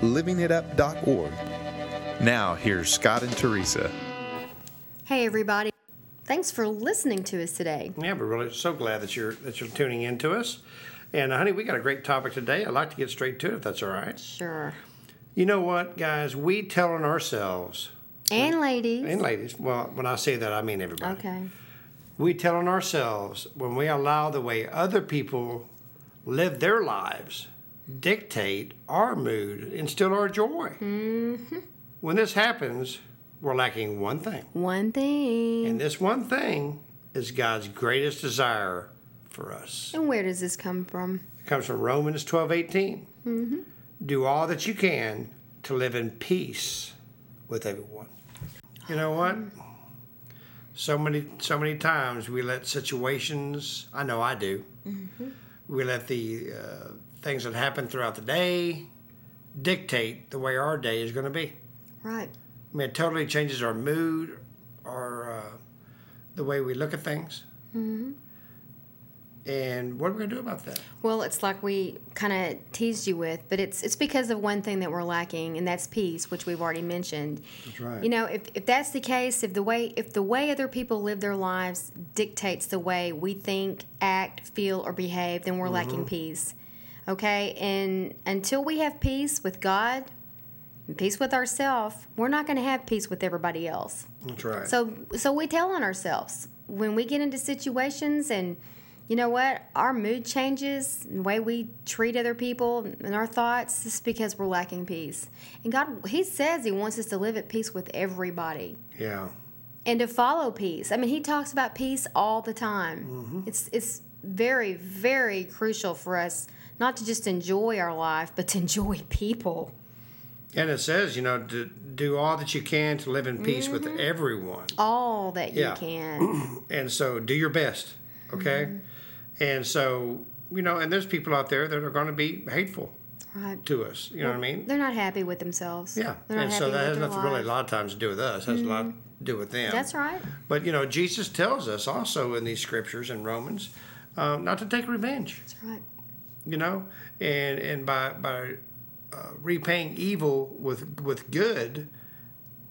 livingitup.org. Now, here's Scott and Teresa. Hey everybody. Thanks for listening to us today. Yeah, we're really so glad that you're that you're tuning in to us. And honey, we got a great topic today. I'd like to get straight to it if that's all right. Sure. You know what, guys? We telling ourselves And ladies. and ladies, well, when I say that I mean everybody. Okay. We telling ourselves when we allow the way other people live their lives dictate our mood and still our joy. Mm-hmm. When this happens, we're lacking one thing. One thing. And this one thing is God's greatest desire for us. And where does this come from? It comes from Romans 12 18. Mm-hmm. Do all that you can to live in peace with everyone. You know what? So many, so many times we let situations, I know I do, we let the uh, things that happen throughout the day dictate the way our day is going to be. Right. I mean, it totally changes our mood, our uh, the way we look at things. Mm-hmm. And what are we gonna do about that? Well, it's like we kind of teased you with, but it's it's because of one thing that we're lacking, and that's peace, which we've already mentioned. That's right. You know, if, if that's the case, if the way if the way other people live their lives dictates the way we think, act, feel, or behave, then we're lacking peace. Okay, and until we have peace with God, and peace with ourselves, we're not going to have peace with everybody else. That's right. So so we tell on ourselves. When we get into situations and you know what? Our mood changes the way we treat other people and our thoughts is because we're lacking peace. And god he says he wants us to live at peace with everybody. Yeah. and to follow peace. I mean he talks about peace all the time. Mm-hmm. It's it's very very crucial for us not to just enjoy our life but to enjoy people And it says, you know, to do all that you can to live in peace with mm-hmm. everyone. all that you can And so do your best, okay? Mm-hmm. And so, you know, and there's people out there that are going to be hateful right to us. You know what I mean? they're not happy with themselves Yeah. And so that has nothing really a lot of times to do with us. It has a lot mm-hmm. to do with them. That's right. But, you know, Jesus tells us also in these scriptures in Romans um, not to take revenge. That's right. You know, and and by by uh, repaying evil with with good,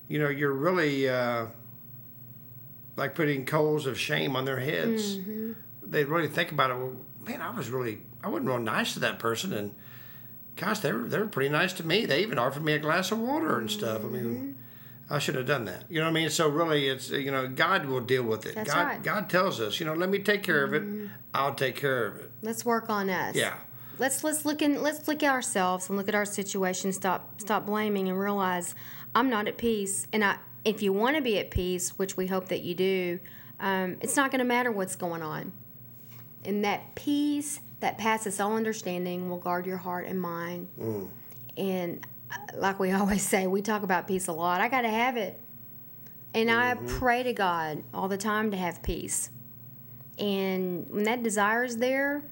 you know, you're really uh, like putting coals of shame on their heads. They really think about it. Well, man, I was really I wasn't real nice to that person, and gosh, they were they were pretty nice to me. They even offered me a glass of water and stuff. I mean. I should have done that. You know what I mean? So really, it's you know God will deal with it. That's God, right. God tells us, you know, let me take care of it. I'll take care of it. Let's work on us. Yeah. Let's let's look in let's look at ourselves and look at our situation. Stop stop blaming and realize I'm not at peace. And I if you want to be at peace, which we hope that you do, um, it's not going to matter what's going on. And that peace that passes all understanding will guard your heart and mind. And uh, like we always say, we talk about peace a lot. I got to have it. And I mm-hmm. pray to God all the time to have peace. And when that desire is there,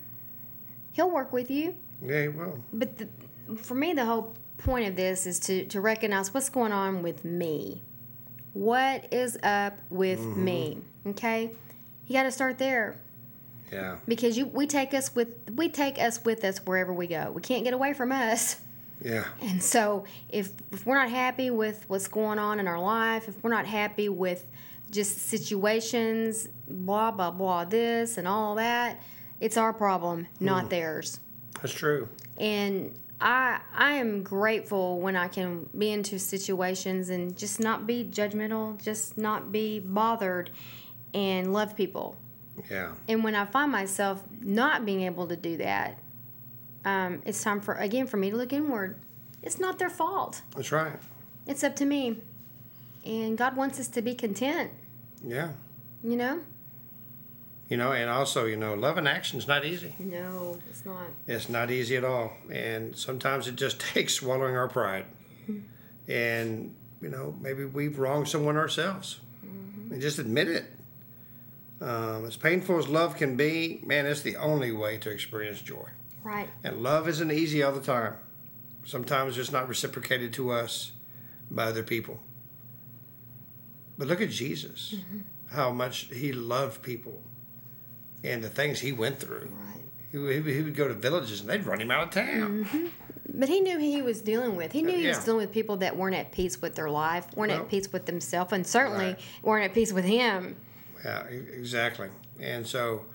He'll work with you. Yeah, He will. But the, for me, the whole point of this is to, to recognize what's going on with me. What is up with mm-hmm. me? Okay? You got to start there yeah. because you we take us with we take us with us wherever we go. We can't get away from us. Yeah. And so if, if we're not happy with what's going on in our life, if we're not happy with just situations, blah, blah, blah, this and all that, it's our problem, not mm. theirs. That's true. And I I am grateful when I can be into situations and just not be judgmental, just not be bothered and love people. Yeah. And when I find myself not being able to do that, um, it's time for again for me to look inward. It's not their fault. That's right. It's up to me. And God wants us to be content, Yeah. you know? You know, and also, you know, love and action is not easy. No, it's not. It's not easy at all. And sometimes it just takes swallowing our pride. and you know maybe we've wronged someone ourselves, and just admit it. Um, as painful as love can be, man, it's the only way to experience joy. Right. And love isn't easy all the time. Sometimes it's not reciprocated to us by other people. But look at Jesus, mm-hmm. how much he loved people and the things he went through. Right. He, would- he would go to villages and they'd run him out of town. Mm-hmm. But he knew who he was dealing with. He uh, knew he was dealing with people that weren't at peace with their life, weren't No. at peace with themselves, and certainly Right. weren't at peace with him. Yeah, exactly. And so,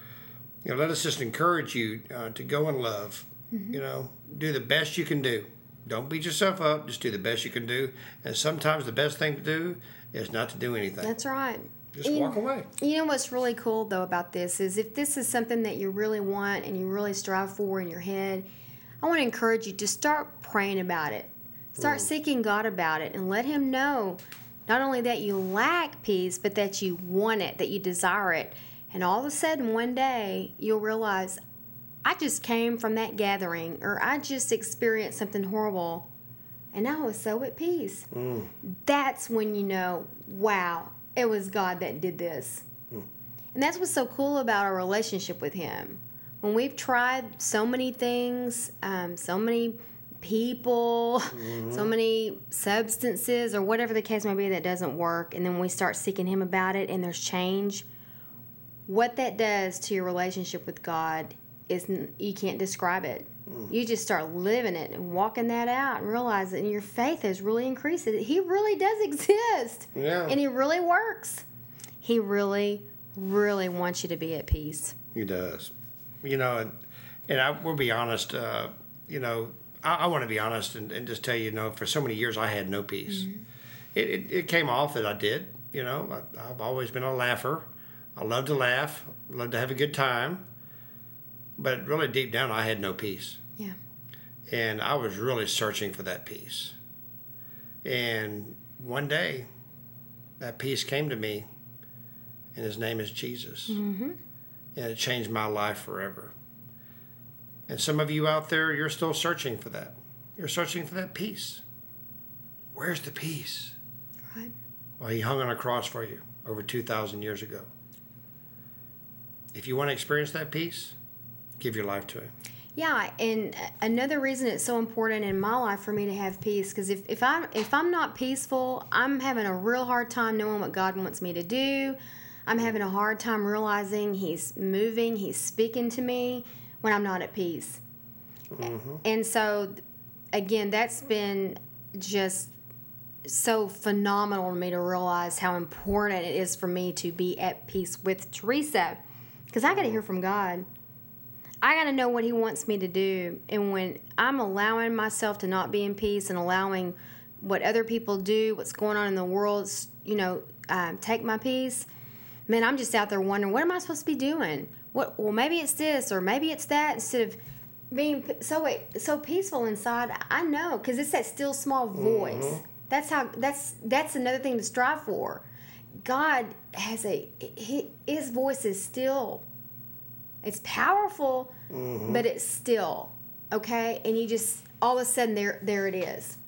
you know, let us just encourage you uh, to go in love. You know, do the best you can do. Don't beat yourself up. Just do the best you can do. And sometimes the best thing to do is not to do anything. That's right. just You- walk away. You know what's really cool though about this is if this is something that you really want and you really strive for in your head, I want to encourage you to start praying about it. Start seeking God about it and let Him know not only that you lack peace, but that you want it, that you desire it. And all of a sudden, one day, you'll realize, I just came from that gathering or I just experienced something horrible and I was so at peace. Mm. That's when you know, wow, it was God that did this. Mm. And that's what's so cool about our relationship with Him. When we've tried so many things, um, so many people, mm-hmm. so many substances, or whatever the case may be that doesn't work, and then we start seeking Him about it and there's change, what that does to your relationship with God is you can't describe it. You just start living it and walking that out and realize that your faith has really increased. He really does exist. Yeah. And He really works. He really, really wants you to be at peace. He does. You know, and, and I will be honest, uh, you know, I, I want to be honest and, and just tell you, you know, for so many years I had no peace. It, it, it came off that I did. You know, I, I've always been a laugher. I love to laugh, love to have a good time. But really deep down, I had no peace. Yeah. And I was really searching for that peace. And one day, that peace came to me, and his name is Jesus. Mm-hmm. And it changed my life forever. And some of you out there, you're still searching for that. You're searching for that peace. Where's the peace? Right. Well, he hung on a cross for you over 2,000 years ago. If you want to experience that peace, give your life to him. Yeah, and another reason it's so important in my life for me to have peace because if, if I'm if I'm not peaceful, I'm having a real hard time knowing what God wants me to do. I'm having a hard time realizing He's moving, He's speaking to me when I'm not at peace. Mm-hmm. And so, again, that's been just so phenomenal to me to realize how important it is for me to be at peace with Teresa because I got to hear from God. I got to know what He wants me to do. And when I'm allowing myself to not be in peace and allowing what other people do, what's going on in the world, you know, um, take my peace, man, I'm just out there wondering, what am I supposed to be doing? What? Well, maybe it's this or maybe it's that. Instead of being so so peaceful inside, I know because it's that still small voice. That's how. That's that's another thing to strive for. God has a he, his voice is still it's powerful, mm-hmm. but it's still okay. And you just all of a sudden there there it is.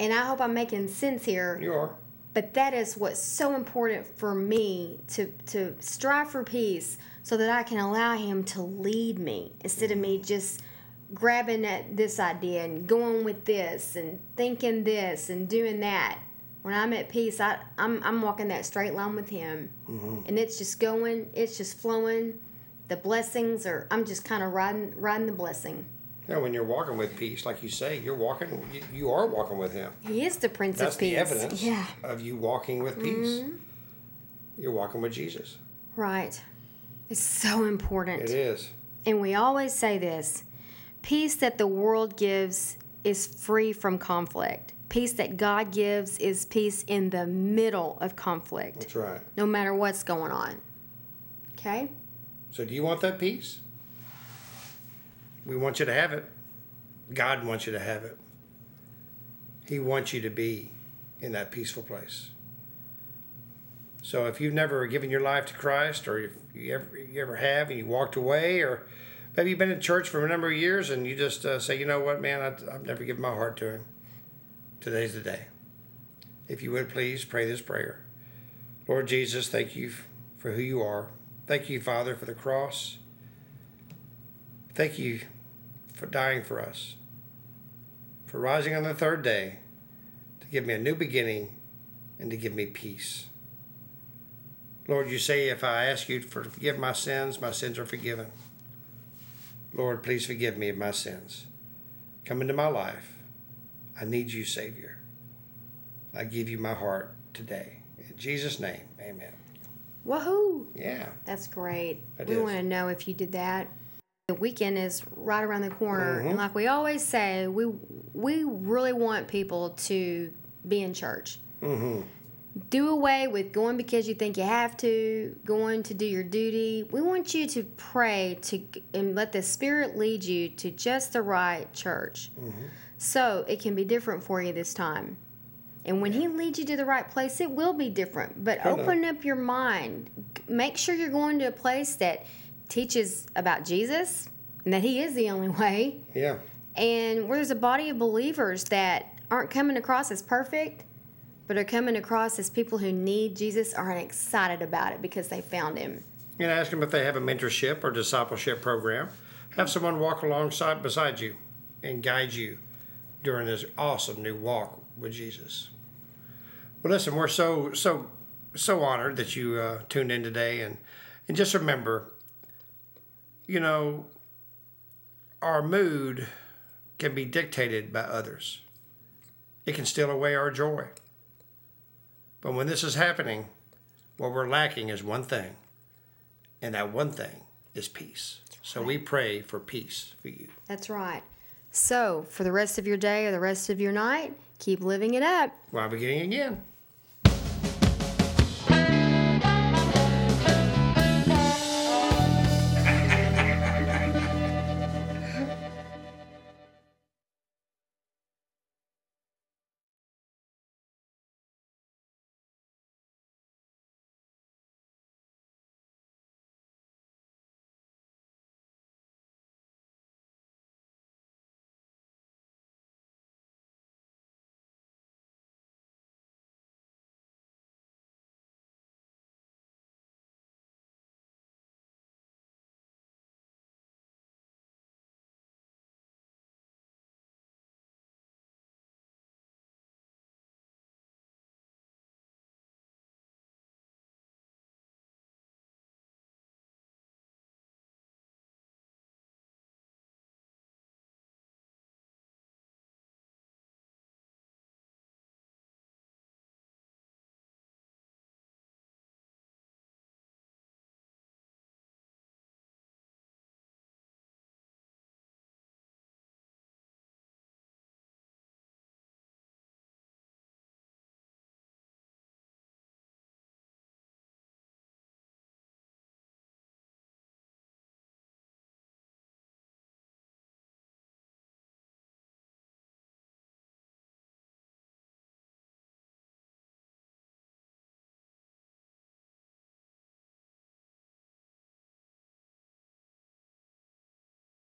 And I hope I'm making sense here. You are. But that is what's so important for me to to strive for peace, so that I can allow Him to lead me instead of me mm-hmm. just grabbing at this idea and going with this and thinking this and doing that. When I'm at peace, I, I'm I'm walking that straight line with Him, and it's just going, it's just flowing. The blessings are, I'm just kind of riding riding the blessing. Yeah, when you're walking with peace, like you say, you're walking. You, you are walking with Him. He is the Prince That's of Peace. That's the evidence Yeah, of you walking with peace. Mm-hmm. You're walking with Jesus. right. It's so important. It is. And we always say this peace that the world gives is free from conflict. Peace that God gives is peace in the middle of conflict, That's right. no matter what's going on. Okay? So, do you want that peace? We want you to have it. God wants you to have it. He wants you to be in that peaceful place. So, if you've never given your life to Christ, or if you ever, you ever have and you walked away, or maybe you've been in church for a number of years and you just uh, say, you know what, man, I, I've never given my heart to Him. Today's the day. If you would please pray this prayer. Lord Jesus, thank you for who you are. Thank you, Father, for the cross. Thank you for dying for us, for rising on the third day to give me a new beginning and to give me peace. Lord, you say if I ask you to forgive my sins, my sins are forgiven. Lord, please forgive me of my sins. Come into my life. I need you, Savior. I give you my heart today. In Jesus' name, amen. Woohoo! Yeah. That's great. It we is. want to know if you did that. The weekend is right around the corner, Mm-hmm. and like we always say, we we really want people to be in church. Mm-hmm. Do away with going because you think you have to, going to do your duty. We want you to pray to and let the Spirit lead you to just the right church, Mm-hmm. So it can be different for you this time. And when He leads you to the right place, it will be different. But know. open up your mind. Make sure you're going to a place that teaches about Jesus and that He is the only way. Yeah. And where there's a body of believers that aren't coming across as perfect, but are coming across as people who need Jesus aren't excited about it because they found Him. And ask them if they have a mentorship or discipleship program. Have someone walk alongside beside you and guide you during this awesome new walk with Jesus. Well, listen, we're so so so honored that you uh, tuned in today, and and just remember, you know, our mood can be dictated by others. It can steal away our joy. But when this is happening, what we're lacking is one thing, and that one thing is peace. So we pray for peace for you. That's right. So, for the rest of your day or the rest of your night, keep living it up. While beginning again.